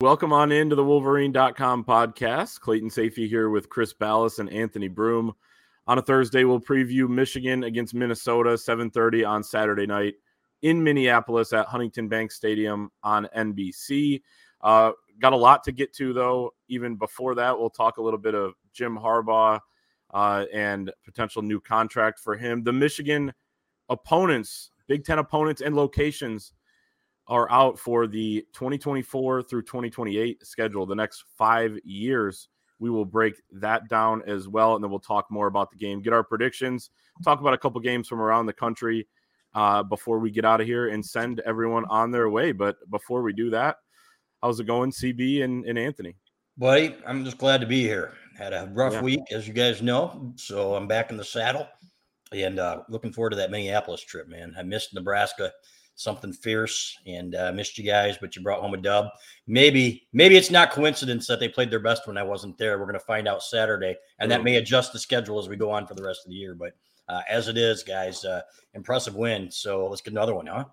Welcome on into the Wolverine.com podcast. Clayton Sayfie here with Chris Balas and Anthony Broome. On a Thursday, we'll preview Michigan against Minnesota, 7:30 on Saturday night in Minneapolis at Huntington Bank Stadium on NBC. Uh, got a lot to get to, though. Even before that, we'll talk a little bit of Jim Harbaugh uh, and potential new contract for him. The Michigan opponents, Big Ten opponents, and locations are out for the 2024 through 2028 schedule, the next five years. We will break that down as well, and then we'll talk more about the game, get our predictions, talk about a couple games from around the country uh, before we get out of here and send everyone on their way. But before we do that, how's it going, CB and, and Anthony? Buddy, I'm just glad to be here. Had a rough yeah. week, as you guys know, so I'm back in the saddle and uh, looking forward to that Minneapolis trip, man. I missed Nebraska something fierce and uh, missed you guys, but you brought home a dub. Maybe, maybe it's not coincidence that they played their best when I wasn't there. We're going to find out Saturday, and that may adjust the schedule as we go on for the rest of the year. But uh, as it is, guys, uh, impressive win. So let's get another one, huh?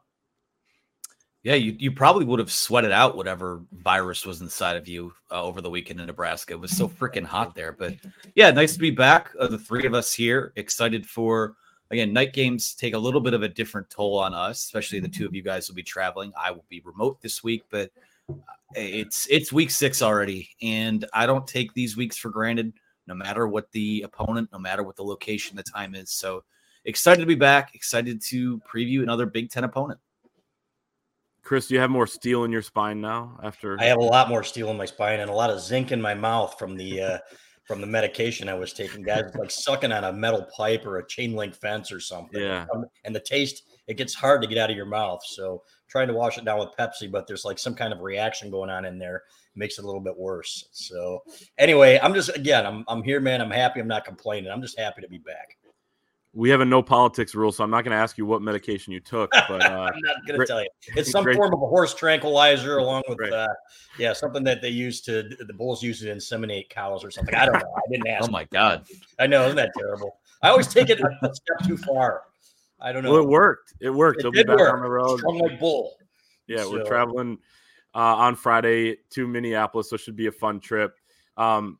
Yeah, you, you probably would have sweated out whatever virus was inside of you uh, over the weekend in Nebraska. It was so freaking hot there. But yeah, nice to be back. Uh, the three of us here, excited for again, night games take a little bit of a different toll on us, especially the two of you guys will be traveling. I will be remote this week, but uh, it's it's week six already, and I don't take these weeks for granted no matter what the opponent, no matter what the location, the time is. So excited to be back, excited to preview another Big Ten opponent. Chris, do you have more steel in your spine now after I have a lot more steel in my spine and a lot of zinc in my mouth from the uh from the medication I was taking. Guys like sucking on a metal pipe or a chain link fence or something. Yeah. Um, and the taste, it gets hard to get out of your mouth. So trying to wash it down with Pepsi, but there's like some kind of reaction going on in there makes it a little bit worse. So anyway, I'm just again, I'm I'm here, man. I'm happy. I'm not complaining. I'm just happy to be back. We have a no politics rule, so I'm not going to ask you what medication you took. But uh, I'm not going to tell you. It's some form of a horse tranquilizer, along with right. uh, yeah, something that they use to the bulls use to inseminate cows or something. I don't know. I didn't ask. oh my god! I know, isn't that terrible? I always take it a step too far. I don't know. Well, it worked. It worked. It They'll be back work. on the road. Strong like bull. Yeah, So- we're traveling uh, on Friday to Minneapolis, so it should be a fun trip. Um,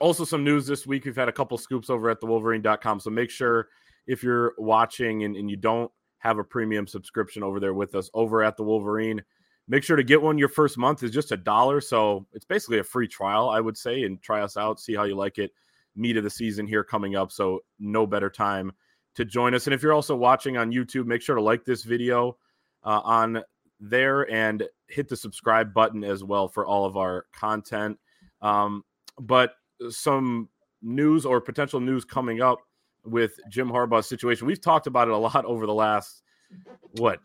also, some news this week. We've had a couple scoops over at the Wolverine.com, so make sure if you're watching and, and you don't have a premium subscription over there with us over at the Wolverine, make sure to get one. Your first month is just a dollar, so it's basically a free trial, I would say, and try us out, see how you like it. Meat of the season here coming up, so no better time to join us. And if you're also watching on YouTube, make sure to like this video uh, on there and hit the subscribe button as well for all of our content. Um, but some news or potential news coming up with Jim Harbaugh's situation. We've talked about it a lot over the last what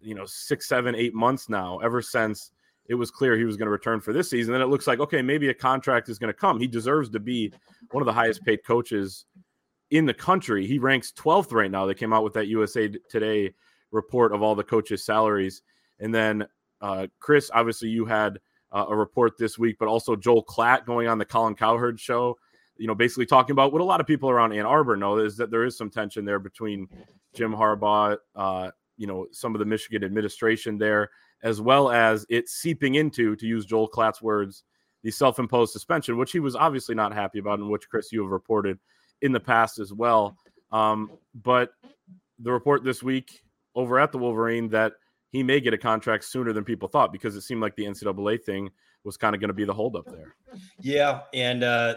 you know six, seven, eight months now. Ever since it was clear he was going to return for this season, then it looks like okay, maybe a contract is going to come. He deserves to be one of the highest paid coaches in the country. He ranks 12th right now. They came out with that USA Today report of all the coaches' salaries. And then, uh, Chris, obviously, you had uh, a report this week, but also Joel Klatt going on the Colin Cowherd show, you know, basically talking about what a lot of people around Ann Arbor know is that there is some tension there between Jim Harbaugh, uh, you know, some of the Michigan administration there, as well as it seeping into, to use Joel Klatt's words, the self imposed suspension, which he was obviously not happy about, and which, Chris, you have reported in the past as well. Um, but the report this week over at the Wolverine that he may get a contract sooner than people thought because it seemed like the NCAA thing was kind of going to be the holdup there. Yeah, and uh,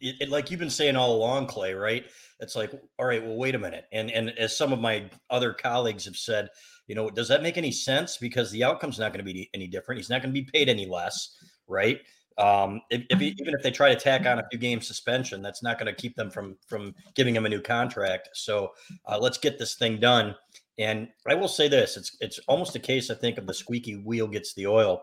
it, it, like you've been saying all along, Clay. Right? It's like, all right, well, wait a minute. And and as some of my other colleagues have said, you know, does that make any sense? Because the outcome's not going to be any different. He's not going to be paid any less, right? Um, if, if even if they try to tack on a few game suspension, that's not going to keep them from from giving him a new contract. So uh, let's get this thing done. And I will say this: it's it's almost a case, I think, of the squeaky wheel gets the oil,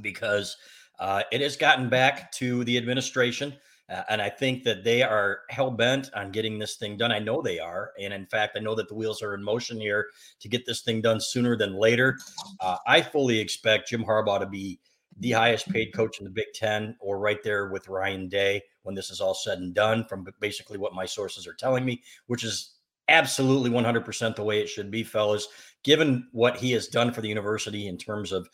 because Uh, it has gotten back to the administration. Uh, and I think that they are hell bent on getting this thing done. I know they are. And in fact, I know that the wheels are in motion here to get this thing done sooner than later. Uh, I fully expect Jim Harbaugh to be the highest paid coach in the Big Ten or right there with Ryan Day when this is all said and done, from basically what my sources are telling me, which is absolutely 100% the way it should be, fellas. Given what he has done for the university in terms of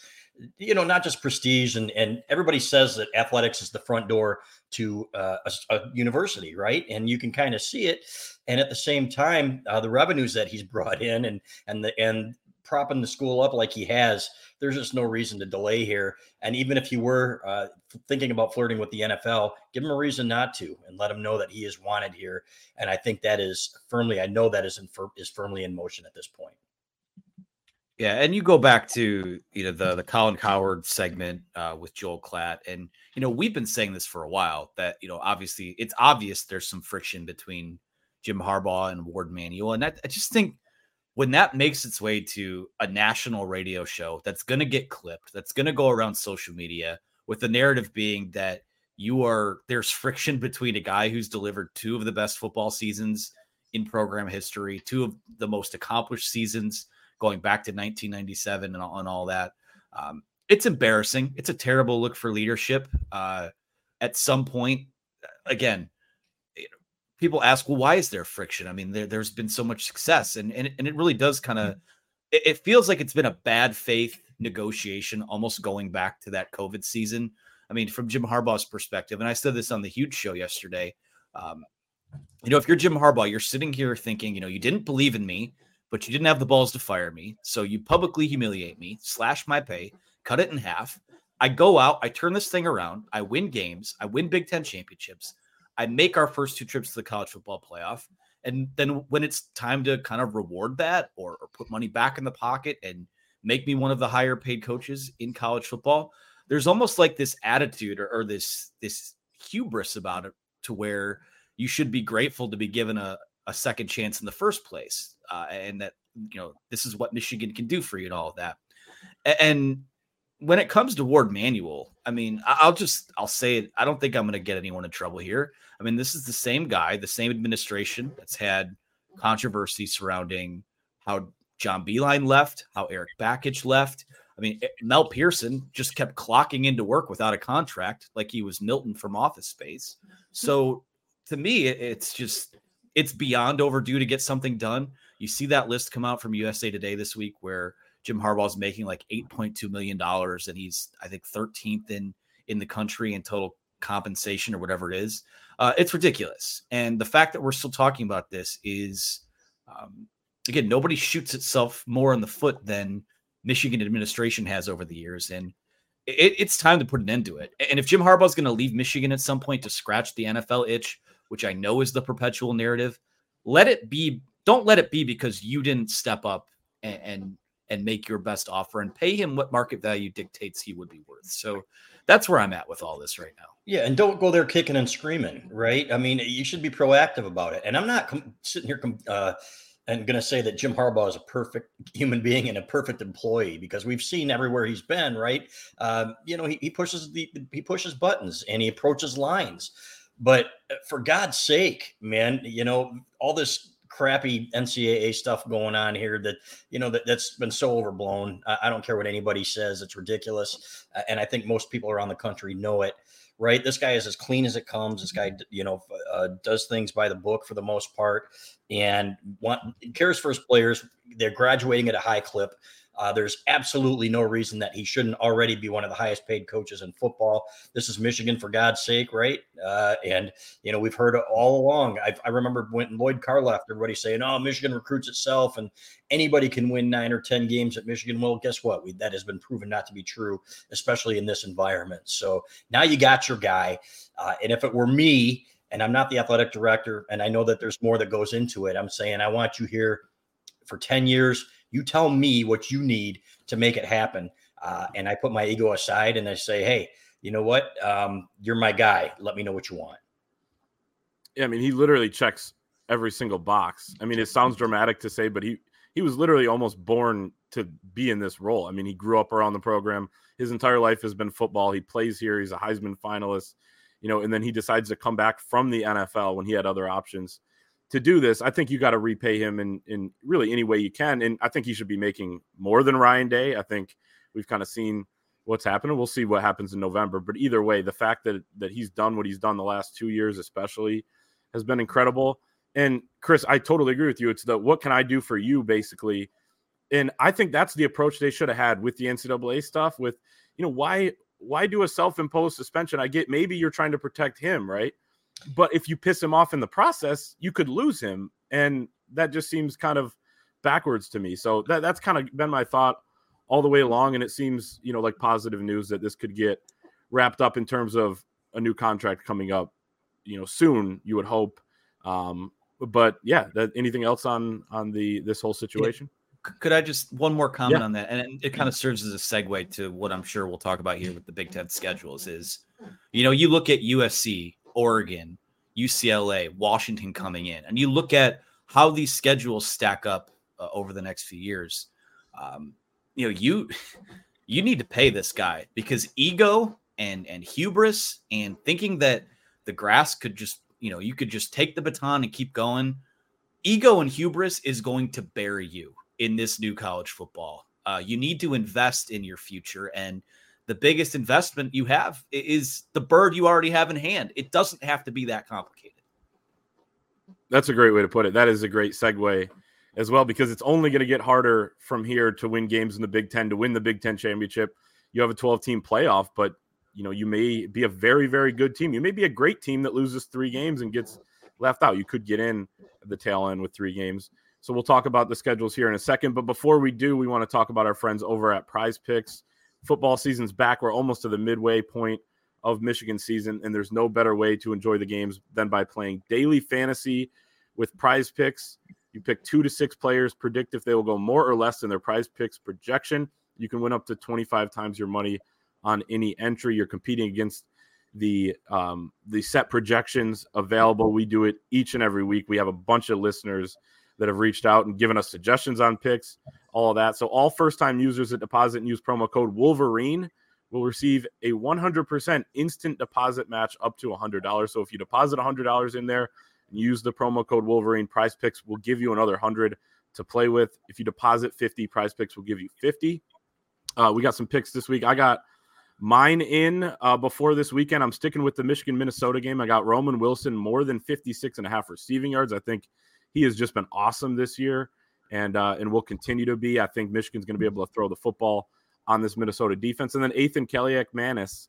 you know, not just prestige and and everybody says that athletics is the front door to uh, a, a, university, right? And you can kind of see it. And at the same time, uh, the revenues that he's brought in and and the and propping the school up like he has, there's just no reason to delay here. And even if he were uh, thinking about flirting with the NFL, give him a reason not to, and let him know that he is wanted here. And I think that is firmly, I know that is in, is firmly in motion at this point. Yeah, and you go back to you know the the Colin Cowherd segment uh, with Joel Klatt, and you know we've been saying this for a while that you know obviously it's obvious there's some friction between Jim Harbaugh and Warde Manuel, and I, I just think when that makes its way to a national radio show that's going to get clipped, that's going to go around social media with the narrative being that you are there's friction between a guy who's delivered two of the best football seasons in program history, two of the most accomplished seasons going back to 1997 and all, and all that. Um, it's embarrassing. It's a terrible look for leadership. Uh, at some point, again, people ask, well, why is there friction? I mean, there, has been so much success, and and, and it really does kind of. It, it, feels like it's been a bad faith negotiation, almost going back to that COVID season. I mean, from Jim Harbaugh's perspective, and I said this on the huge show yesterday. Um, you know, if you're Jim Harbaugh, you're sitting here thinking, you know, you didn't believe in me but you didn't have the balls to fire me. So you publicly humiliate me, slash my pay, cut it in half. I go out, I turn this thing around, I win games, I win Big Ten championships, I make our first two trips to the college football playoff. And then when it's time to kind of reward that or, or put money back in the pocket and make me one of the higher paid coaches in college football, there's almost like this attitude or, or this this hubris about it to where you should be grateful to be given a, a second chance in the first place uh, and that you know this is what Michigan can do for you and all of that. And when it comes to Warde Manuel, I mean, I'll just I'll say it. I don't think I'm going to get anyone in trouble here. I mean, this is the same guy, the same administration that's had controversy surrounding how John Beilein left, how Erik Bakich left. I mean, eh, Mel Pearson just kept clocking into work without a contract, like he was Milton from Office Space. So to me, it's just it's beyond overdue to get something done. You see that list come out from USA Today this week where Jim Harbaugh is making like $8.2 million and he's, I think, 13th in, in the country in total compensation or whatever it is. Uh, it's ridiculous. And the fact that we're still talking about this is, um, again, nobody shoots itself more in the foot than Michigan administration has over the years. And it, it's time to put an end to it. And if Jim Harbaugh is going to leave Michigan at some point to scratch the NFL itch, which I know is the perpetual narrative, let it be don't let it be because you didn't step up and, and and make your best offer and pay him what market value dictates he would be worth. So that's where I'm at with all this right now. Yeah, and don't go there kicking and screaming, right? I mean, you should be proactive about it. And I'm not com- sitting here com- uh, and going to say that Jim Harbaugh is a perfect human being and a perfect employee because we've seen everywhere he's been, right? Um, you know, he, he pushes the he pushes buttons and he approaches lines. But uh, for God's sake, man, you know, all this crappy NCAA stuff going on here that you know that that's been so overblown. I, I don't care what anybody says; it's ridiculous, uh, and I think most people around the country know it. Right, this guy is as clean as it comes. This guy, you know, uh, does things by the book for the most part, and want cares for his players. They're graduating at a high clip. Uh, there's absolutely no reason that he shouldn't already be one of the highest paid coaches in football. This is Michigan, for God's sake, right? Uh, and you know we've heard all along. I, I remember when Lloyd Carr left, everybody saying, "Oh, Michigan recruits itself, and anybody can win nine or ten games at Michigan." Well, guess what? We, that has been proven not to be true, especially in this environment. So now you got your guy, uh, and if it were me, and I'm not the athletic director, and I know that there's more that goes into it, I'm saying I want you here for 10 years you tell me what you need to make it happen. Uh, and I put my ego aside and I say, hey, you know what? Um, you're my guy. Let me know what you want. Yeah, I mean, he literally checks every single box. I mean, it sounds dramatic to say, but he he was literally almost born to be in this role. I mean, he grew up around the program. His entire life has been football. He plays here. He's a Heisman finalist, you know, and then he decides to come back from the NFL when he had other options to do this. I think you got to repay him in in really any way you can, and I think he should be making more than Ryan Day. I think we've kind of seen what's happening. We'll see what happens in November, but either way, the fact that that he's done what he's done the last two years, especially, has been incredible. And Chris, I totally agree with you. It's the what can I do for you, basically and I think that's the approach they should have had with the NCAA stuff. With you know why why do a self-imposed suspension? I get maybe you're trying to protect him, right? But if you piss him off in the process, you could lose him, and that just seems kind of backwards to me. So that that's kind of been my thought all the way along, and it seems you know like positive news that this could get wrapped up in terms of a new contract coming up, you know, soon. You would hope. Um, but yeah, that anything else on on the this whole situation? could I just one more comment yeah. on that? And it, kind of serves as a segue to what I'm sure we'll talk about here with the Big Ten schedules. Is you know you look at USC, Oregon, UCLA, Washington coming in, and you look at how these schedules stack up uh, over the next few years. Um, you know you you need to pay this guy because ego and and hubris and thinking that the grass could just you know you could just take the baton and keep going. Ego and hubris is going to bury you in this new college football. Uh, you need to invest in your future. And the biggest investment you have is the bird you already have in hand. It doesn't have to be that complicated. That's a great way to put it. That is a great segue as well, because it's only going to get harder from here to win games in the Big Ten, to win the Big Ten championship. You have a 12 team playoff, but you know, you may be a very, very good team. You may be a great team that loses three games and gets left out. You could get in the tail end with three games. So we'll talk about the schedules here in a second. But before we do, we want to talk about our friends over at Prize Picks. Football season's back. We're almost to the midway point of Michigan season, and there's no better way to enjoy the games than by playing daily fantasy with Prize Picks. You pick two to six players, predict if they will go more or less than their Prize Picks projection. You can win up to 25 times your money on any entry. You're competing against the um, the set projections available. We do it each and every week. We have a bunch of listeners that have reached out and given us suggestions on picks, all of that. So all first time users that deposit and use promo code Wolverine will receive a 100% instant deposit match up to $100. So if you deposit $100 in there and use the promo code Wolverine, Prize Picks will give you another 100 to play with. If you deposit 50, Prize Picks will give you 50. Uh, we got some picks this week. I got mine in uh, before this weekend. I'm sticking with the Michigan Minnesota game. I got Roman Wilson more than 56 and a half receiving yards. I think he has just been awesome this year, and uh, and will continue to be. I think Michigan's going to be able to throw the football on this Minnesota defense. And then Athan Kaliakmanis,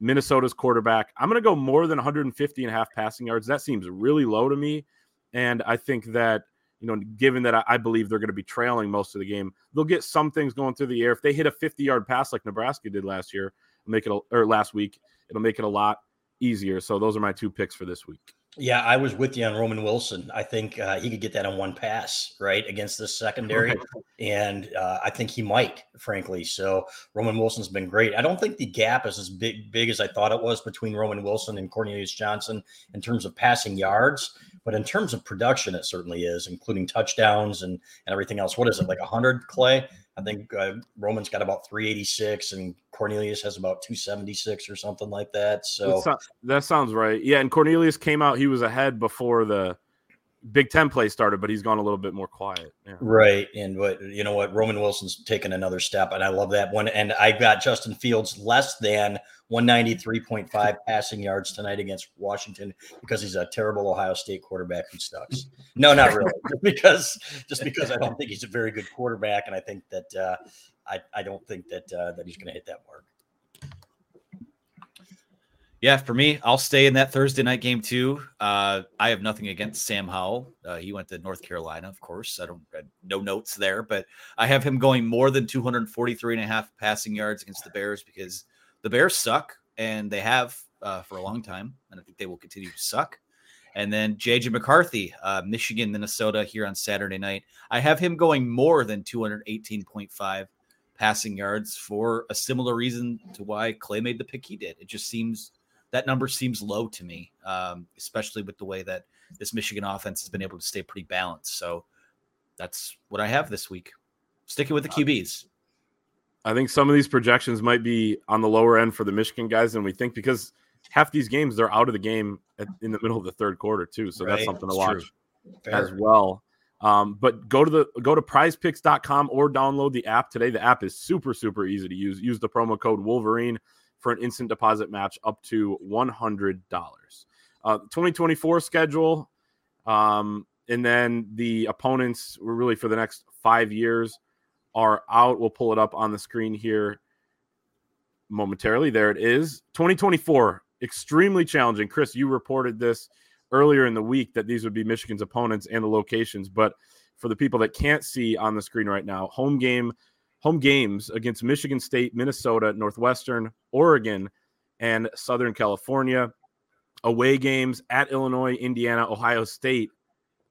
Minnesota's quarterback. I'm going to go more than 150 and a half passing yards. That seems really low to me, and I think that you know, given that I, I believe they're going to be trailing most of the game, they'll get some things going through the air. If they hit a 50 yard pass like Nebraska did last year, make it a, or last week, it'll make it a lot easier. So those are my two picks for this week. Yeah, I was with you on Roman Wilson. I think uh, he could get that on one pass, right, against this secondary, and uh, I think he might, frankly. So Roman Wilson's been great. I don't think the gap is as big big as I thought it was between Roman Wilson and Cornelius Johnson in terms of passing yards, but in terms of production, it certainly is, including touchdowns and and everything else. What is it like hundred Clay? I think uh, Roman's got about 386 and Cornelius has about 276 or something like that. So that, that sounds right. Yeah. And Cornelius came out, he was ahead before the Big Ten play started, but he's gone a little bit more quiet. Yeah. Right. And what, you know what? Roman Wilson's taken another step. And I love that one. And I got Justin Fields less than 193.5 passing yards tonight against Washington because he's a terrible Ohio State quarterback who sucks. No, not really. because just because I don't think he's a very good quarterback, and I think that uh, I I don't think that uh, that he's going to hit that mark. Yeah, for me, I'll stay in that Thursday night game too. Uh, I have nothing against Sam Howell. Uh, he went to North Carolina, of course. I don't I no notes there, but I have him going more than 243 and a half passing yards against the Bears because the Bears suck, and they have uh, for a long time, and I think they will continue to suck. And then JJ McCarthy, uh, Michigan, Minnesota, here on Saturday night. I have him going more than 218.5 passing yards for a similar reason to why Clay made the pick he did. It just seems that number seems low to me, um, especially with the way that this Michigan offense has been able to stay pretty balanced. So that's what I have this week. sticking with the QBs. I think some of these projections might be on the lower end for the Michigan guys than we think because half these games they're out of the game at, in the middle of the third quarter too. So right. that's something to watch as well. Um, but go to the go to prizepicks.com or download the app today. The app is super, super easy to use. Use the promo code Wolverine for an instant deposit match up to $100. Uh, 2024 schedule, um, and then the opponents were really for the next five years are out. We'll pull it up on the screen here momentarily. There it is. 2024, extremely challenging. Chris, you reported this earlier in the week that these would be Michigan's opponents and the locations. But for the people that can't see on the screen right now, home game, home games against Michigan State, Minnesota, Northwestern, Oregon, and Southern California. Away games at Illinois, Indiana, Ohio State,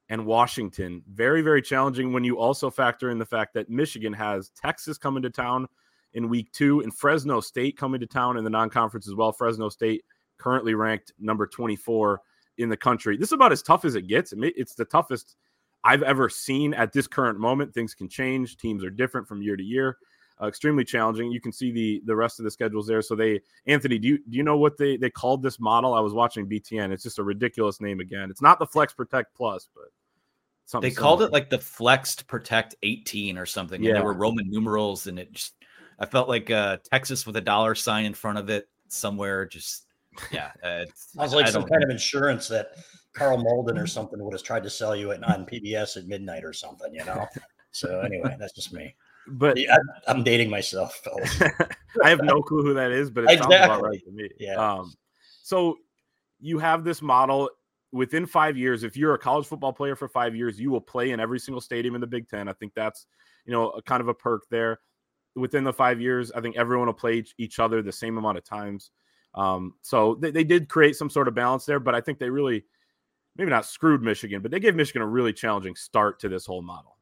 and Washington. Very, very challenging when you also factor in the fact that Michigan has Texas coming to town in week two and Fresno State coming to town in the non conference as well. Fresno State currently ranked number 24 in the country. This is about as tough as it gets. It's the toughest I've ever seen at this current moment. Things can change. Teams are different from year to year. Uh, extremely challenging. You can see the the rest of the schedules there. So they, Anthony, do you do you know what they they called this model? I was watching BTN. It's just a ridiculous name again. It's not the Flex Protect Plus, but something they similar. called it like the Flexed Protect 18 or something. Yeah, and there were Roman numerals, and it just I felt like uh, Texas with a dollar sign in front of it somewhere. Just yeah, uh, sounds like some kind of insurance that Karl Malden or something would have tried to sell you it on PBS at midnight or something, you know. So anyway, that's just me. But yeah, I'm dating myself, fellas. I have no clue who that is, but it exactly. sounds about right to me. Yeah. Um, so you have this model within five years. If you're a college football player for five years, you will play in every single stadium in the Big Ten. I think that's you know a kind of a perk there. Within the five years, I think everyone will play each other the same amount of times. Um, so they, they did create some sort of balance there, but I think they really maybe not screwed Michigan, but they gave Michigan a really challenging start to this whole model.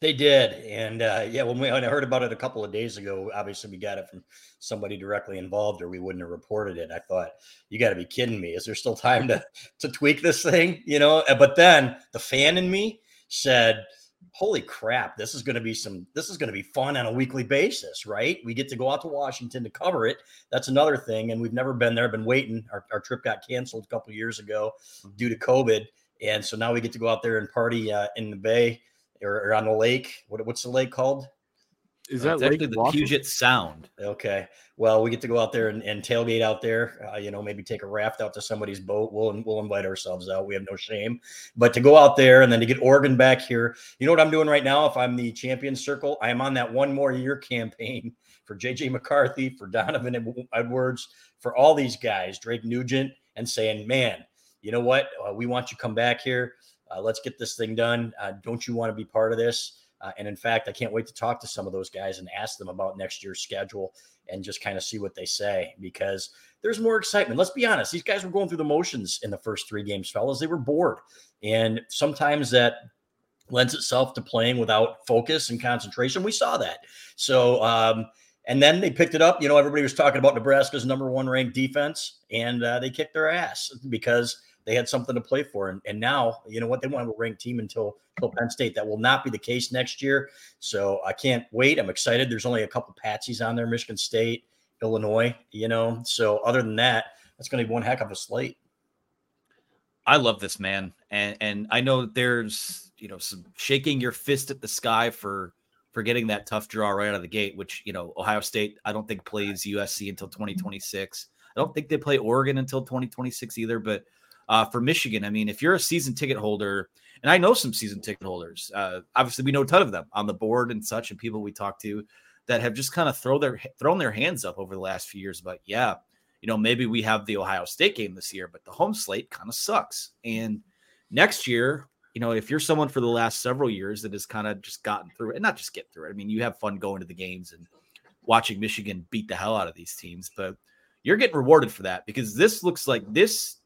They did, and uh, yeah, when we when I heard about it a couple of days ago, obviously we got it from somebody directly involved, or we wouldn't have reported it. I thought, you got to be kidding me! Is there still time to to tweak this thing? You know, but then the fan in me said, holy crap, this is going to be some, this is going to be fun on a weekly basis, right? We get to go out to Washington to cover it. That's another thing. And we've never been there, been waiting. Our, our trip got canceled a couple years ago mm-hmm. due to COVID. And so now we get to go out there and party uh, in the bay or, or, on the lake. What, what's the lake called? Is that actually the Puget Sound? Okay. Well, we get to go out there and, and tailgate out there. Uh, you know, maybe take a raft out to somebody's boat. We'll we'll invite ourselves out. We have no shame. But to go out there and then to get Oregon back here, you know what I'm doing right now? If I'm the champion circle, I am on that one more year campaign for JJ McCarthy, for Donovan Edwards, for all these guys, Drake Nugent, and saying, man, you know what? Uh, we want you to come back here. Uh, let's get this thing done. Uh, don't you want to be part of this? Uh, and in fact, I can't wait to talk to some of those guys and ask them about next year's schedule and just kind of see what they say because there's more excitement. Let's be honest, these guys were going through the motions in the first three games, fellas. They were bored. And sometimes that lends itself to playing without focus and concentration. We saw that. So, um, and then they picked it up. You know, everybody was talking about Nebraska's number one ranked defense, and uh, they kicked their ass because they had something to play for. And, and now, you know what? They want to have a ranked team until, until Penn State. That will not be the case next year. So I can't wait. I'm excited. There's only a couple patsies on there Michigan State, Illinois, you know. So other than that, that's going to be one heck of a slate. I love this man. And, and I know there's, you know, some shaking your fist at the sky for for getting that tough draw right out of the gate, which, you know, Ohio State, I don't think plays USC until 2026. I don't think they play Oregon until 2026 either, but uh, for Michigan. I mean, if you're a season ticket holder, and I know some season ticket holders, uh, obviously we know a ton of them on the board and such, and people we talk to that have just kind of throw their thrown their hands up over the last few years. But yeah, you know, maybe we have the Ohio State game this year, but the home slate kind of sucks. And next year, you know, if you're someone for the last several years that has kind of just gotten through it, and not just get through it. I mean, you have fun going to the games and watching Michigan beat the hell out of these teams, but you're getting rewarded for that because this looks like this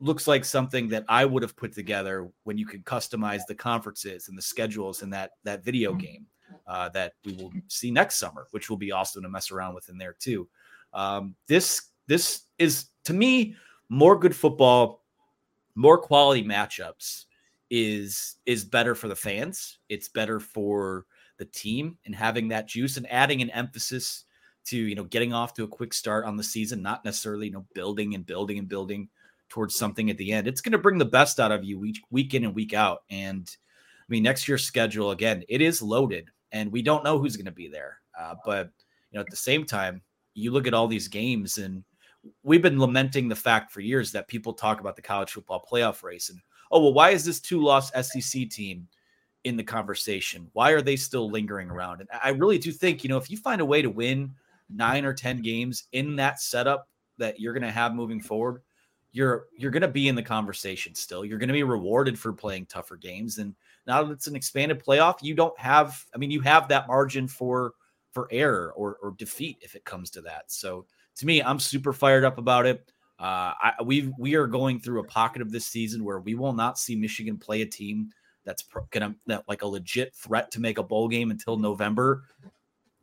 looks like something that I would have put together when you could customize the conferences and the schedules in that that video mm-hmm. game uh, that we will see next summer, which will be awesome to mess around with in there too. Um, this this is to me more good football, more quality matchups is is better for the fans. It's better for the team and having that juice and adding an emphasis to you know getting off to a quick start on the season, not necessarily you know building and building and building towards something at the end. It's going to bring the best out of you week week in and week out. And I mean, next year's schedule again, it is loaded, and we don't know who's going to be there. Uh, but you know, at the same time, you look at all these games, and we've been lamenting the fact for years that people talk about the college football playoff race and oh well, why is this two loss SEC team in the conversation? Why are they still lingering around? And I really do think you know if you find a way to win nine or 10 games in that setup that you're going to have moving forward, you're you're going to be in the conversation still. You're going to be rewarded for playing tougher games and now that it's an expanded playoff, you don't have I mean you have that margin for for error or or defeat if it comes to that. So to me, I'm super fired up about it. Uh, I, we we are going through a pocket of this season where we will not see Michigan play a team that's gonna that like a legit threat to make a bowl game until November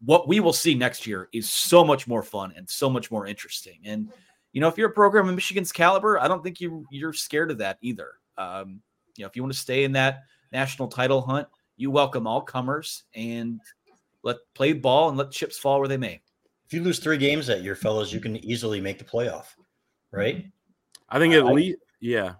what we will see next year is so much more fun and so much more interesting. And you know, if you're a program in Michigan's caliber, I don't think you you're scared of that either. Um, you know, if you want to stay in that national title hunt, you welcome all comers and let play ball and let chips fall where they may. If you lose three games at year, fellows, you can easily make the playoff, right? I think at least, yeah.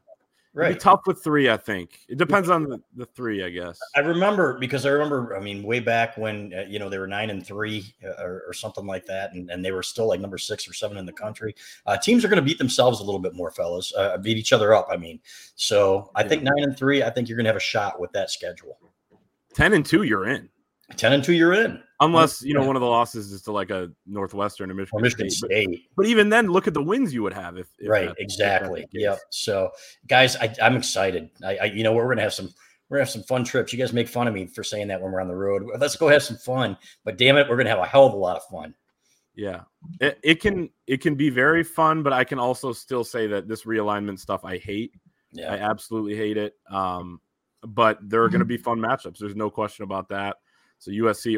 Right. It'd be tough with three, I think. It depends on the, the three, I guess. I remember because I remember, I mean, way back when, uh, you know, they were nine and three uh, or, or, something like that, and, and they were still like number six or seven in the country. Uh, teams are going to beat themselves a little bit more, fellas, uh, beat each other up. I mean, so I yeah. think nine and three, I think you're going to have a shot with that schedule. 10 and two, you're in. 10 and 2 you're in unless you know one of the losses is to like a northwestern or michigan, or michigan state, state. But, but, even then look at the wins you would have if, if right exactly. yep. so guys I, am excited. I, I, you know we're gonna have some we're gonna have some fun trips. You guys make fun of me for saying that when we're on the road. Let's go have some fun. But damn it we're gonna have a hell of a lot of fun. Yeah. It, it can it can be very fun but i can also still say that this realignment stuff i hate. Yeah. I absolutely hate it. Um but there are going to be fun matchups. There's no question about that. So USC.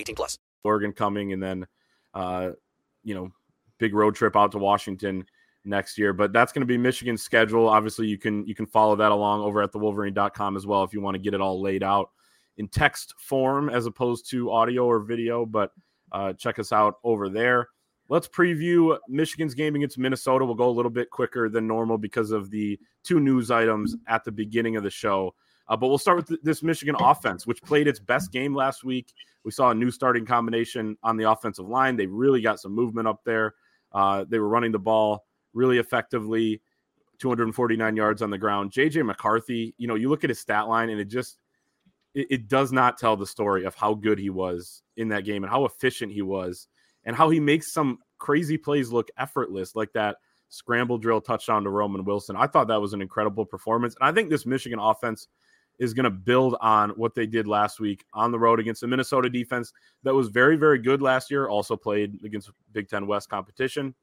18 plus. Oregon coming and then, uh, you know, big road trip out to Washington next year. But that's going to be Michigan's schedule. Obviously, you can you can follow that along over at thewolverine.com as well if you want to get it all laid out in text form as opposed to audio or video. But uh, check us out over there. Let's preview Michigan's game against Minnesota. We'll go a little bit quicker than normal because of the two news items at the beginning of the show. Uh, but we'll start with th- this Michigan offense, which played its best game last week. We saw a new starting combination on the offensive line. They really got some movement up there. Uh, they were running the ball really effectively, 249 yards on the ground. JJ McCarthy, you know, you look at his stat line and it just it, it does not tell the story of how good he was in that game and how efficient he was and how he makes some crazy plays look effortless, like that scramble drill touchdown to Roman Wilson. I thought that was an incredible performance. And I think this Michigan offense is going to build on what they did last week on the road against the Minnesota defense that was very, very good last year, also played against Big Ten West competition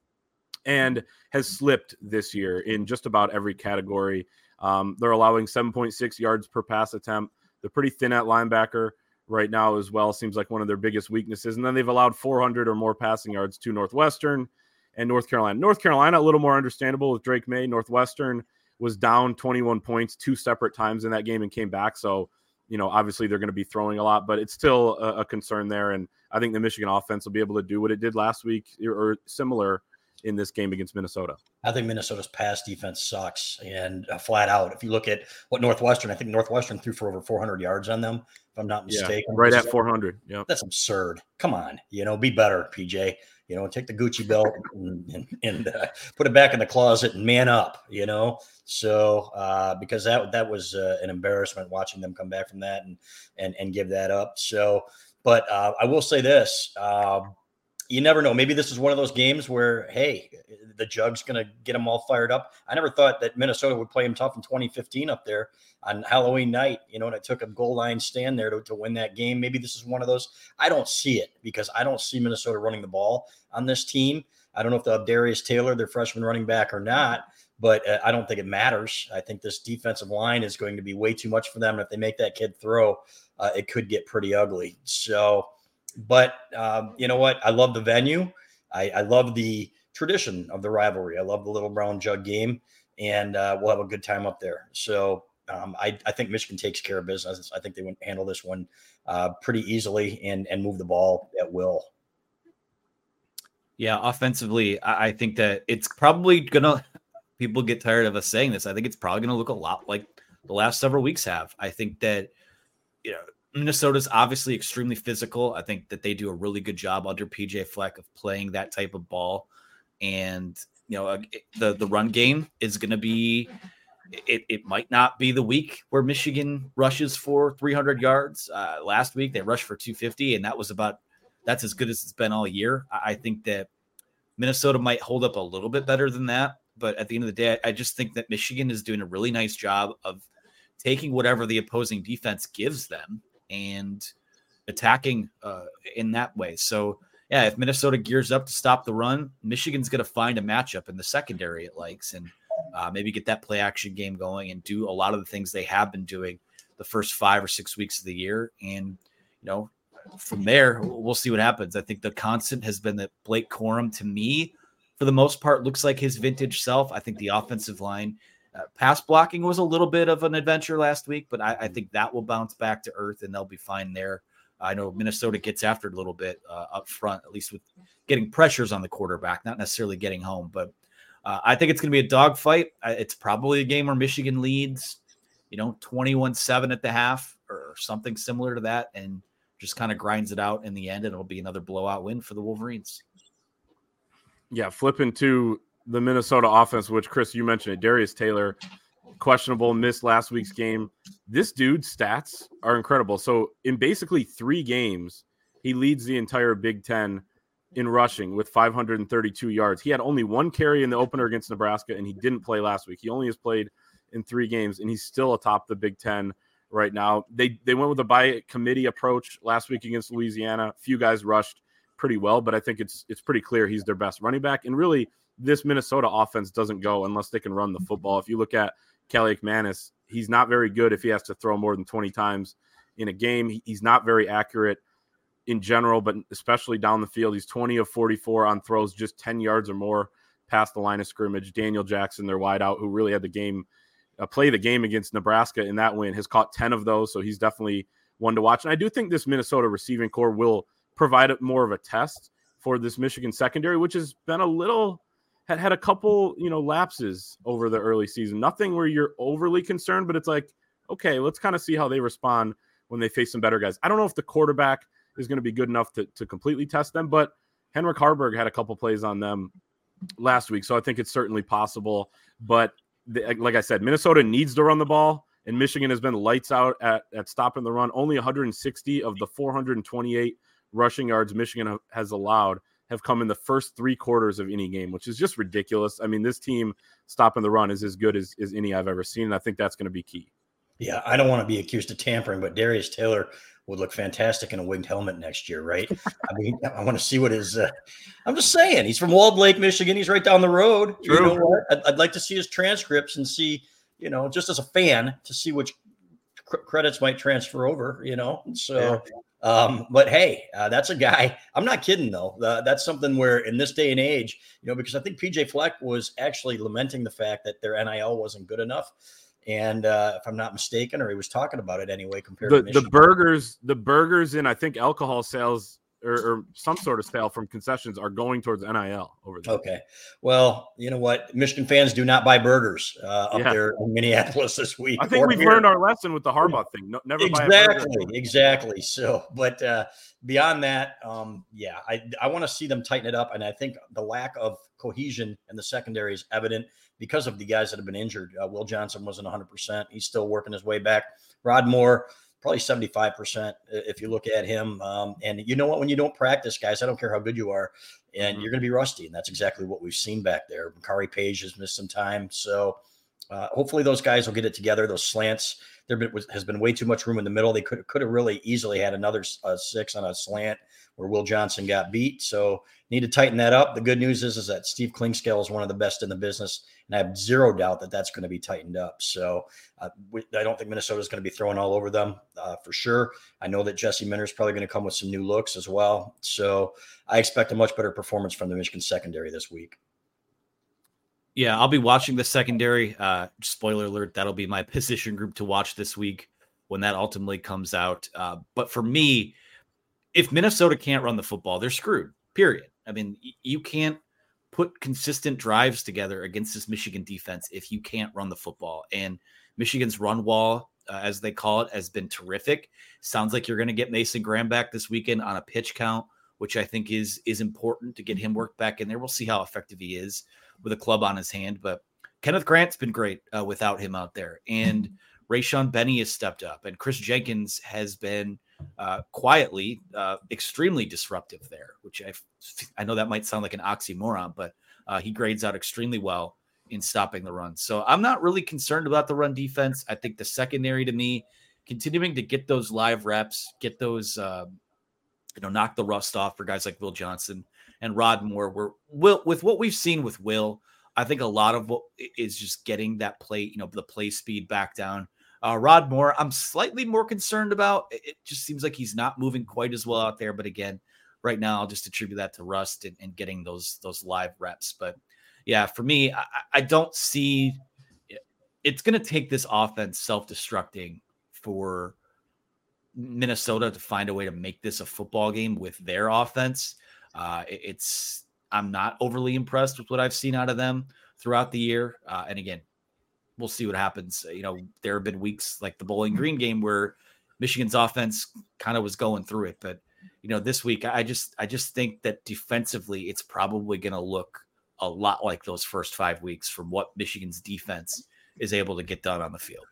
and has slipped this year in just about every category. Um, they're allowing 7.6 yards per pass attempt. They're pretty thin at linebacker right now as well. Seems like one of their biggest weaknesses. And then they've allowed 400 or more passing yards to Northwestern and North Carolina. North Carolina, a little more understandable with Drake Maye. Northwestern was down 21 points two separate times in that game and came back. So, you know, obviously they're going to be throwing a lot, but it's still a, a concern there. And I think the Michigan offense will be able to do what it did last week or similar in this game against Minnesota. I think Minnesota's pass defense sucks and uh, flat out. If you look at what Northwestern, I think Northwestern threw for over 400 yards on them, if I'm not mistaken. Yeah, right at 400. Yeah, that's absurd. Come on, you know, be better, PJ. You know, and take the Gucci belt and, and, and uh, put it back in the closet and man up. You know, so uh, because that that was uh, an embarrassment watching them come back from that and and and give that up. So, but uh, I will say this. Um, you never know. Maybe this is one of those games where, hey, the jug's going to get them all fired up. I never thought that Minnesota would play them tough in 2015 up there on Halloween night, you know, and it took a goal line stand there to, to win that game. Maybe this is one of those. I don't see it because I don't see Minnesota running the ball on this team. I don't know if they'll have Darius Taylor, their freshman running back, or not, but uh, I don't think it matters. I think this defensive line is going to be way too much for them. And if they make that kid throw, uh, it could get pretty ugly. So, but um, you know what? I love the venue. I, I, love the tradition of the rivalry. I love the little brown jug game, and uh, we'll have a good time up there. So um, I, I, think Michigan takes care of business. I think they would handle this one uh, pretty easily and and move the ball at will. Yeah, offensively, I, I think that it's probably gonna. People get tired of us saying this. I think it's probably gonna look a lot like the last several weeks have. I think that you know Minnesota's obviously extremely physical. I think that they do a really good job under PJ Fleck of playing that type of ball. And, you know, the, the run game is going to be, it, it might not be the week where Michigan rushes for 300 yards. Uh, last week, they rushed for 250, and that was about, that's as good as it's been all year. I, I think that Minnesota might hold up a little bit better than that. But at the end of the day, I just think that Michigan is doing a really nice job of taking whatever the opposing defense gives them and attacking uh, in that way. So, yeah, if Minnesota gears up to stop the run, Michigan's going to find a matchup in the secondary it likes and uh, maybe get that play action game going and do a lot of the things they have been doing the first five or six weeks of the year. And, you know, from there, we'll see what happens. I think the constant has been that Blake Corum, to me, for the most part, looks like his vintage self. I think the offensive line uh, pass blocking was a little bit of an adventure last week, but I, I, mm-hmm. think that will bounce back to earth and they'll be fine there. I know Minnesota gets after it a little bit uh, up front, at least with getting pressures on the quarterback, not necessarily getting home. But uh, I think it's going to be a dogfight. It's probably a game where Michigan leads, you know, 21 7 at the half or something similar to that and just kind of grinds it out in the end. And it'll be another blowout win for the Wolverines. Yeah, flipping to the Minnesota offense, which Chris, you mentioned it, Darius Taylor, questionable, missed last week's game. This dude's stats are incredible. So, in basically three games, he leads the entire Big Ten in rushing with 532 yards. He had only one carry in the opener against Nebraska, and he didn't play last week. He only has played in three games, and he's still atop the Big Ten right now. They they went with a by committee approach last week against Louisiana. A few guys rushed pretty well, but I think it's it's pretty clear he's their best running back. And really, this Minnesota offense doesn't go unless they can run the football. If you look at Kaliakmanis, he's not very good if he has to throw more than 20 times in a game. He's not very accurate in general, but especially down the field. He's 20 of 44 on throws, just 10 yards or more past the line of scrimmage. Daniel Jackson, their wideout, who really had the game, uh, play the game against Nebraska in that win, has caught 10 of those. So he's definitely one to watch. And I do think this Minnesota receiving corps will provide more of a test for this Michigan secondary, which has been a little had had a couple, you know, lapses over the early season. Nothing where you're overly concerned, but it's like, okay, let's kind of see how they respond when they face some better guys. I don't know if the quarterback is going to be good enough to, to completely test them, but Heinrich Haarberg had a couple plays on them last week, so I think it's certainly possible. But the, like I said, Minnesota needs to run the ball, and Michigan has been lights out at, at stopping the run. Only 160 of the 428 rushing yards Michigan has allowed have come in the first three quarters of any game, which is just ridiculous. I mean, this team stopping the run is as good as, as any I've ever seen. And I think that's going to be key. Yeah, I don't want to be accused of tampering, but Darius Taylor would look fantastic in a winged helmet next year, right? I mean, I want to see what his. Uh, I'm just saying, he's from Walled Lake, Michigan. He's right down the road. True. You know what? I'd, I'd, like to see his transcripts and see, you know, just as a fan, to see which cr- credits might transfer over. You know, so yeah. Um, but hey, uh, that's a guy. I'm not kidding though. Uh, that's something where in this day and age, you know, because I think PJ Fleck was actually lamenting the fact that their NIL wasn't good enough. And uh, if I'm not mistaken, or he was talking about it anyway, compared the, to the burgers, the burgers, and I think alcohol sales or, or some sort of sale from concessions are going towards NIL over there. Okay. Well, you know what? Michigan fans do not buy burgers uh, up Yeah. there in Minneapolis this week. I think we've here. learned our lesson with the Harbaugh thing. No, never buy a exactly, exactly. So, but uh, beyond that, um, yeah, I I want to see them tighten it up, and I think the lack of cohesion in the secondary is evident because of the guys that have been injured. Uh, Will Johnson wasn't 100; percent He's still working his way back. Rod Moore. Probably 75% if you look at him. Um, and you know what? When you don't practice, guys, I don't care how good you are, and Mhm. you're going to be rusty. And that's exactly what we've seen back there. Kari Page has missed some time. So uh, hopefully those guys will get it together. Those slants, there been, was, has been way too much room in the middle. They could could have really easily had another uh, six on a slant where Will Johnson got beat. So need to tighten that up. The good news is is that Steve Clinkscale is one of the best in the business, and I have zero doubt that that's going to be tightened up. So uh, we, I don't think Minnesota is going to be throwing all over them uh, for sure. I know that Jesse Minter is probably going to come with some new looks as well. So I expect a much better performance from the Michigan secondary this week. Yeah, I'll be watching the secondary. Uh, spoiler alert, that'll be my position group to watch this week when that ultimately comes out. Uh, but for me, if Minnesota can't run the football, they're screwed, period. I mean, you can't put consistent drives together against this Michigan defense if you can't run the football. And Michigan's run wall, uh, as they call it, has been terrific. Sounds like you're going to get Mason Graham back this weekend on a pitch count, which I think is is important to get him work back in there. We'll see how effective he is with a club on his hand. But Kenneth Grant's been great uh, without him out there, and Rayshaun Benny has stepped up, and Chris Jenkins has been uh, quietly uh, extremely disruptive there. Which I I know that might sound like an oxymoron, but uh, he grades out extremely well in stopping the run. So I'm not really concerned about the run defense. I think the secondary to me, continuing to get those live reps, get those. Um, you know, knock the rust off for guys like Will Johnson and Rod Moore. We're Will with what we've seen with Will. I think a lot of what is just getting that play, you know, the play speed back down. Uh, Rod Moore, I'm slightly more concerned about. It just seems like he's not moving quite as well out there. But again, right now, I'll just attribute that to rust and, and getting those those live reps. But yeah, for me, I, I don't see. It's going to take this offense self-destructing for Minnesota to find a way to make this a football game with their offense. Uh, it- it's I'm not overly impressed with what I've seen out of them throughout the year. Uh, and again, we'll see what happens. You know, there have been weeks like the Bowling Green game where Michigan's offense kind of was going through it, but you know, this week I just I just think that defensively it's probably going to look a lot like those first five weeks from what Michigan's defense is able to get done on the field.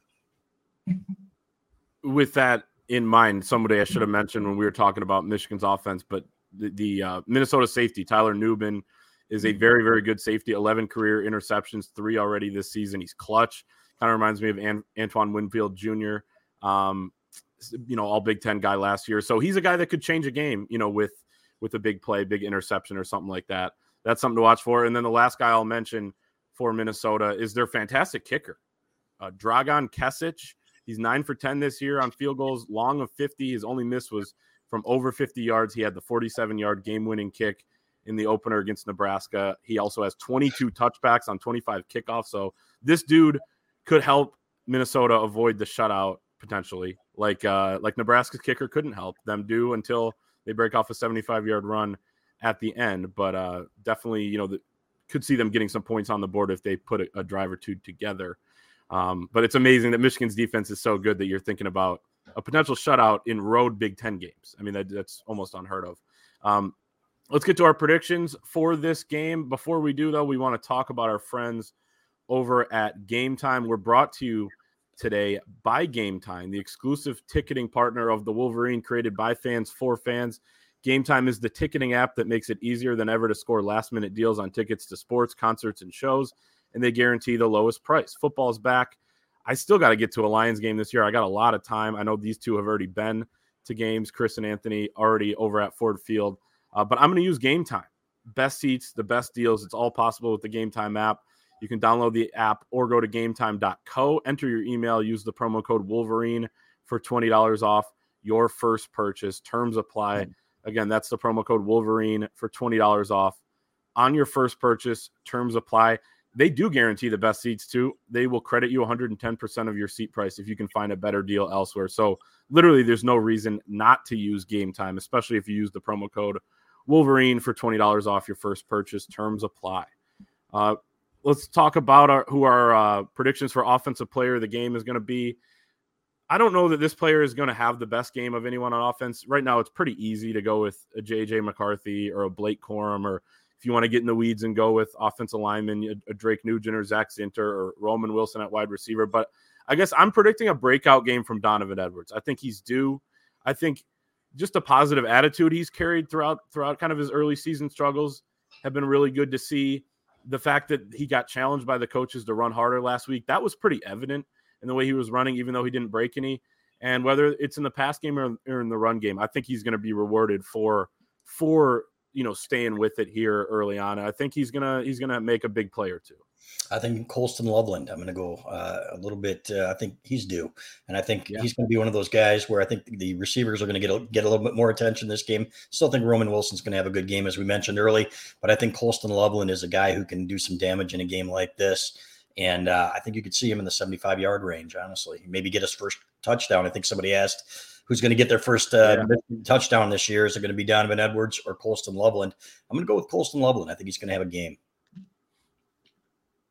with that in mind, somebody I should have mentioned when we were talking about Michigan's offense, but the, the uh, Minnesota safety, Tyler Nubin, is a very, very good safety. 11 career interceptions, three already this season. He's clutch. Kind of reminds me of An- Antoine Winfield Jr., um, you know, all Big Ten guy last year. So he's a guy that could change a game, you know, with with a big play, big interception, or something like that. That's something to watch for. And then the last guy I'll mention for Minnesota is their fantastic kicker, uh, Dragan Kesich. He's nine for 10 this year on field goals, long of 50. His only miss was from over 50 yards. He had the 47 yard game winning kick in the opener against Nebraska. He also has 22 touchbacks on 25 kickoffs. So this dude could help Minnesota avoid the shutout potentially, like uh, like Nebraska's kicker couldn't help them do until they break off a 75 yard run at the end. But uh, definitely, you know, the, could see them getting some points on the board if they put a, a drive or two together. Um, but it's amazing that Michigan's defense is so good that you're thinking about a potential shutout in road Big Ten games. I mean, that, that's almost unheard of. Um, let's get to our predictions for this game. Before we do, though, we want to talk about our friends over at Gametime. We're brought to you today by Gametime, the exclusive ticketing partner of the Wolverine, created by fans for fans. Gametime is the ticketing app that makes it easier than ever to score last minute deals on tickets to sports, concerts, and shows and they guarantee the lowest price. Football's back. I still got to get to a Lions game this year. I got a lot of time. I know these two have already been to games. Chris and Anthony already over at Ford Field, uh, but I'm going to use Gametime. Best seats, the best deals. It's all possible with the Gametime app. You can download the app or go to gametime.co, enter your email, use the promo code Wolverine for $20 off your first purchase. Terms apply. Again, that's the promo code Wolverine for $20 off on your first purchase. Terms apply they do guarantee the best seats too. They will credit you 110% of your seat price if you can find a better deal elsewhere. So literally, there's no reason not to use Gametime, especially if you use the promo code Wolverine for $20 off your first purchase. Terms apply. Uh, let's talk about our, who our uh, predictions for offensive player of the game is going to be. I don't know that this player is going to have the best game of anyone on offense. Right now, it's pretty easy to go with a JJ McCarthy or a Blake Corum, or if you want to get in the weeds and go with offensive lineman, a, a Drake Nugent or Zach Zinter or Roman Wilson at wide receiver. But I guess I'm predicting a breakout game from Donovan Edwards. I think he's due. I think just a positive attitude he's carried throughout throughout kind of his early season struggles have been really good to see. The fact that he got challenged by the coaches to run harder last week, that was pretty evident in the way he was running, even though he didn't break any. And whether it's in the pass game or, or in the run game, I think he's going to be rewarded for for you know staying with it here early on. I think he's gonna he's gonna make a big play or two. I think Colston Loveland. I'm going to go uh, a little bit. Uh, I think he's due, and I think Yeah. he's going to be one of those guys where I think the receivers are going to get a, get a little bit more attention this game. Still think Roman Wilson's going to have a good game as we mentioned early, but I think Colston Loveland is a guy who can do some damage in a game like this. And uh, I think you could see him in the 75 yard range, honestly. Maybe get his first touchdown. I think somebody asked who's going to get their first uh, touchdown this year. Is it going to be Donovan Edwards or Colston Loveland? I'm going to go with Colston Loveland. I think he's going to have a game.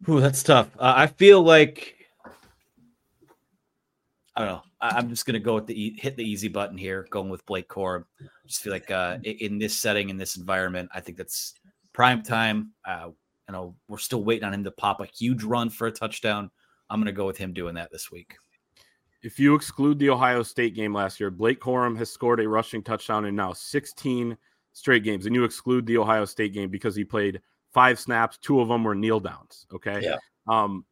Ooh, that's tough. Uh, I feel like I don't know. I, I'm just gonna go with the e- hit the easy button here, going with Blake Corum. Just feel like uh, in this setting, in this environment, I think that's prime time. Uh, you know, we're still waiting on him to pop a huge run for a touchdown. I'm gonna go with him doing that this week. If you exclude the Ohio State game last year, Blake Corum has scored a rushing touchdown in now 16 straight games, and you exclude the Ohio State game because he played five snaps, two of them were kneel downs. Okay. Yeah. Um,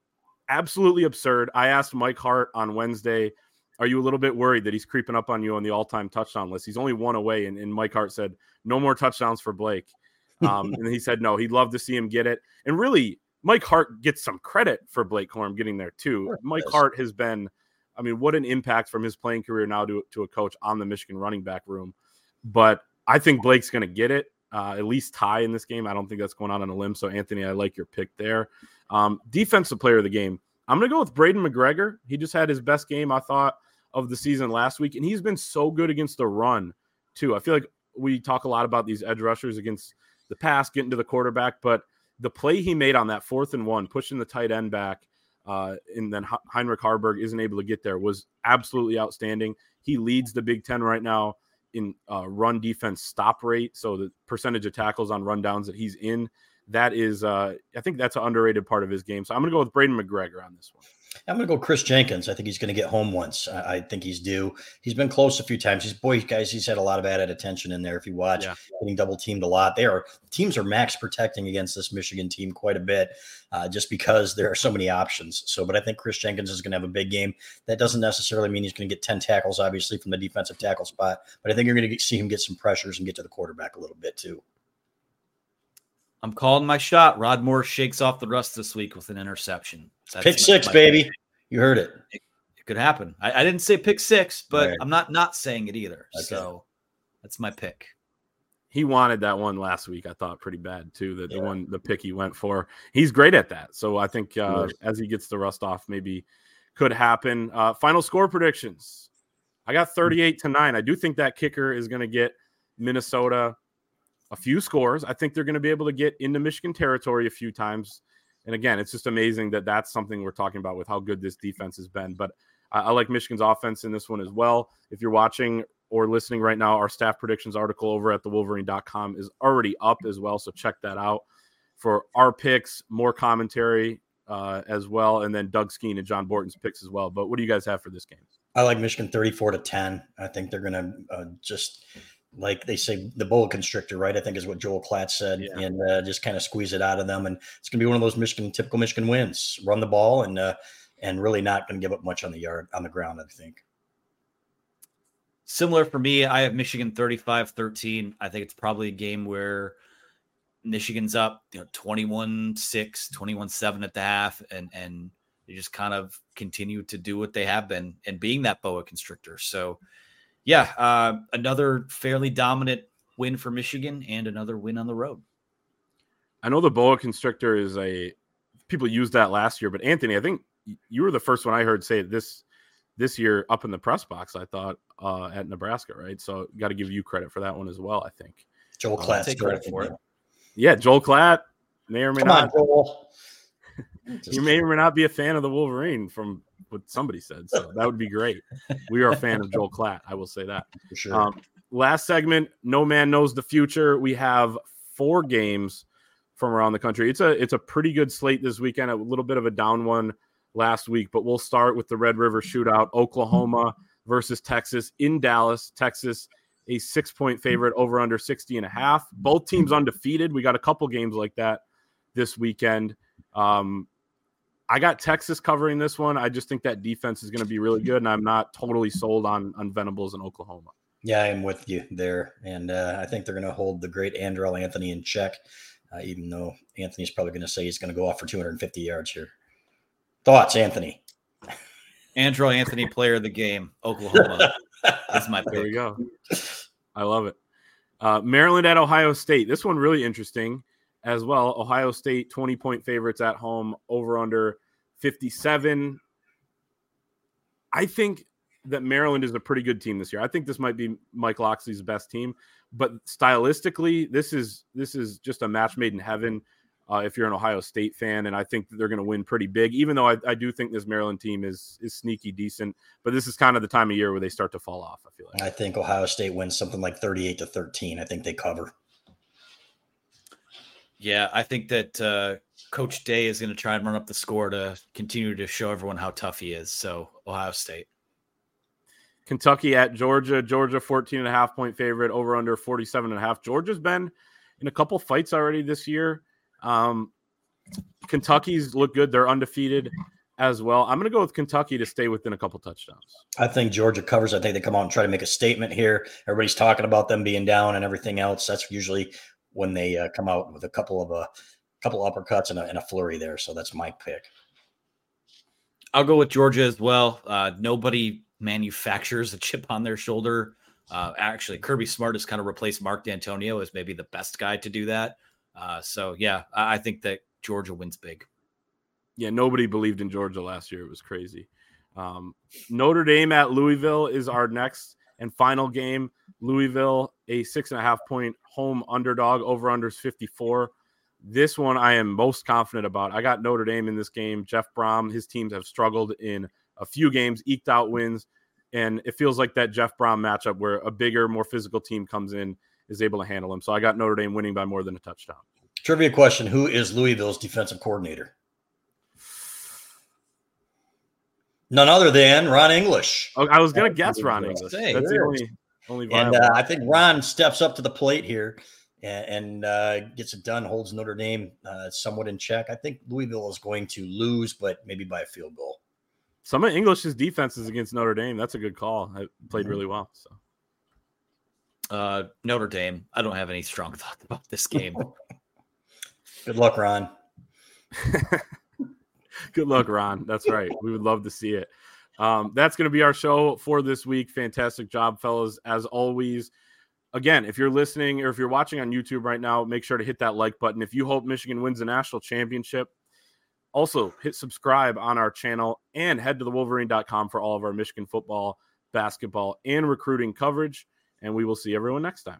absolutely absurd. I asked Mike Hart on Wednesday, Are you a little bit worried that he's creeping up on you on the all time touchdown list? He's only one away. And, and Mike Hart said, No more touchdowns for Blake. Um, and he said, No, he'd love to see him get it. And really, Mike Hart gets some credit for Blake Corum getting there too. Sure, Mike. Hart has been, I mean, what an impact from his playing career now to, to a coach on the Michigan running back room. But I think Blake's going to get it, uh, at least tie in this game. I don't think that's going out on a limb. So, Anthony, I like your pick there. Um, defensive player of the game, I'm going to go with Braden McGregor. He just had his best game, I thought, of the season last week. And he's been so good against the run, too. I feel like we talk a lot about these edge rushers against the pass, getting to the quarterback, but the play he made on that fourth and one, pushing the tight end back, uh, and then Heinrich Haarberg isn't able to get there was absolutely outstanding. He leads the Big Ten right now in uh, run defense stop rate, so the percentage of tackles on rundowns that he's in. That is, uh, I think that's an underrated part of his game. So I'm going to go with Braden McGregor on this one. I'm going to go Chris Jenkins. I think he's going to get home once. I, I think he's due. He's been close a few times. He's boy, guys, he's had a lot of added attention in there. If you watch, Yeah. getting double teamed a lot. They are teams are max protecting against this Michigan team quite a bit, uh, just because there are so many options. So, but I think Chris Jenkins is going to have a big game. That doesn't necessarily mean he's going to get 10 tackles, obviously, from the defensive tackle spot. But I think you're going to see him get some pressures and get to the quarterback a little bit too. I'm calling my shot. Rod Moore shakes off the rust this week with an interception. That's Pick my- six, my- baby. You heard it. It could happen. I, I didn't say pick six, but Right. I'm not not saying it either. Okay. So that's my pick. He wanted that one last week. I thought pretty bad too. That the one, the pick he went for. He's great at that. So I think uh, as he gets the rust off, maybe could happen. Uh, final score predictions. I got 38 to nine. I do think that kicker is going to get Minnesota a few scores. I think they're going to be able to get into Michigan territory a few times. And again, it's just amazing that that's something we're talking about with how good this defense has been. But I, I like Michigan's offense in this one as well. If you're watching or listening right now, our staff predictions article over at thewolverine.com is already up as well. So check that out for our picks, more commentary uh, as well, and then Doug Skene and John Borton's picks as well. But what do you guys have for this game? I like Michigan 34 to 10. I think they're going to uh, just, like they say, the boa constrictor, right? I think is what Joel Klatt said, Yeah. and uh, just kind of squeeze it out of them. And it's going to be one of those Michigan, typical Michigan wins run the ball and, uh, and really not going to give up much on the yard, on the ground, I think. Similar for me, I have Michigan 35 13. I think it's probably a game where Michigan's up, you know, 21 6, 21 7 at the half, and, and they just kind of continue to do what they have been and being that boa constrictor. So, yeah, uh, another fairly dominant win for Michigan and another win on the road. I know the boa constrictor is a people used that last year, but Anthony, I think you were the first one I heard say this this year up in the press box. I thought uh, at Nebraska, right? So got to give you credit for that one as well. I think Joel Uh, Klatt take credit for it. Yeah, Joel Klatt may or may Come not. on, Joel. You may or may not be a fan of the Wolverine from what somebody said. So that would be great. We are a fan of Joel Klatt. I will say that. for sure. Um, last segment, no man knows the future. We have four games from around the country. It's a it's a pretty good slate this weekend. A little bit of a down one last week, but we'll start with the Red River Shootout, Oklahoma versus Texas in Dallas, Texas. A six point favorite over under 60 and a half. Both teams undefeated. We got a couple games like that this weekend. Um, I got Texas covering this one. I just think that defense is going to be really good, and I'm not totally sold on on Venables in Oklahoma. Yeah, I'm with you there, and uh, I think they're going to hold the great Andrel Anthony in check, uh, even though Anthony's probably going to say he's going to go off for 250 yards here. Thoughts, Anthony? Andrel Anthony, player of the game, Oklahoma. That's my There we go. I love it. Uh, Maryland at Ohio State. This one really interesting as well. Ohio State 20 point favorites at home, over under 57. I think that Maryland is a pretty good team this year. I think this might be Mike Locksley's best team, but stylistically, this is this is just a match made in heaven. Uh, if you're an Ohio State fan, and I think that they're going to win pretty big, even though I, I do think this Maryland team is is sneaky decent. But this is kind of the time of year where they start to fall off. I feel like. I think Ohio State wins something like 38 to 13. I think they cover. Yeah, I think that uh, Coach Day is going to try and run up the score to continue to show everyone how tough he is. So Ohio State. Kentucky at Georgia. Georgia 14 and a half point favorite over under 47 and a half. Georgia's been in a couple fights already this year. Um, Kentucky's look good. They're undefeated as well. I'm going to go with Kentucky to stay within a couple touchdowns. I think Georgia covers. I think they come out and try to make a statement here. Everybody's talking about them being down and everything else. That's usually when they uh, come out with a couple of a couple uppercuts and a, and a flurry there. So that's my pick. I'll go with Georgia as well. Uh, nobody manufactures a chip on their shoulder. Uh, actually, Kirby Smart has kind of replaced Mark Dantonio as maybe the best guy to do that. Uh, so yeah, I, I think that Georgia wins big. Yeah, nobody believed in Georgia last year. It was crazy. Um, Notre Dame at Louisville is our next and final game. Louisville, a six and a half point home underdog, over unders 54. This one I am most confident about. I got Notre Dame in this game. Jeff Brohm, his teams have struggled in a few games, eked out wins. And it feels like that Jeff Brohm matchup where a bigger, more physical team comes in, is able to handle him. So I got Notre Dame winning by more than a touchdown. Trivia question: Who is Louisville's defensive coordinator? None other than Ron English. Oh, I was gonna Oh, guess Ron. English. Say, That's the only only And uh, I think Ron steps up to the plate here and, and uh, gets it done, holds Notre Dame uh, somewhat in check. I think Louisville is going to lose, but maybe by a field goal. Some of English's defenses against Notre Dame. That's a good call. I played really well. So Uh, Notre Dame. I don't have any strong thoughts about this game. Good luck, Ron. good luck, Ron. That's right. We would love to see it. Um, that's going to be our show for this week. Fantastic job, fellas, as always. Again, if you're listening or if you're watching on YouTube right now, make sure to hit that like button. If you hope Michigan wins the national championship, also hit subscribe on our channel and head to the wolverine.com for all of our Michigan football, basketball, and recruiting coverage. And we will see everyone next time.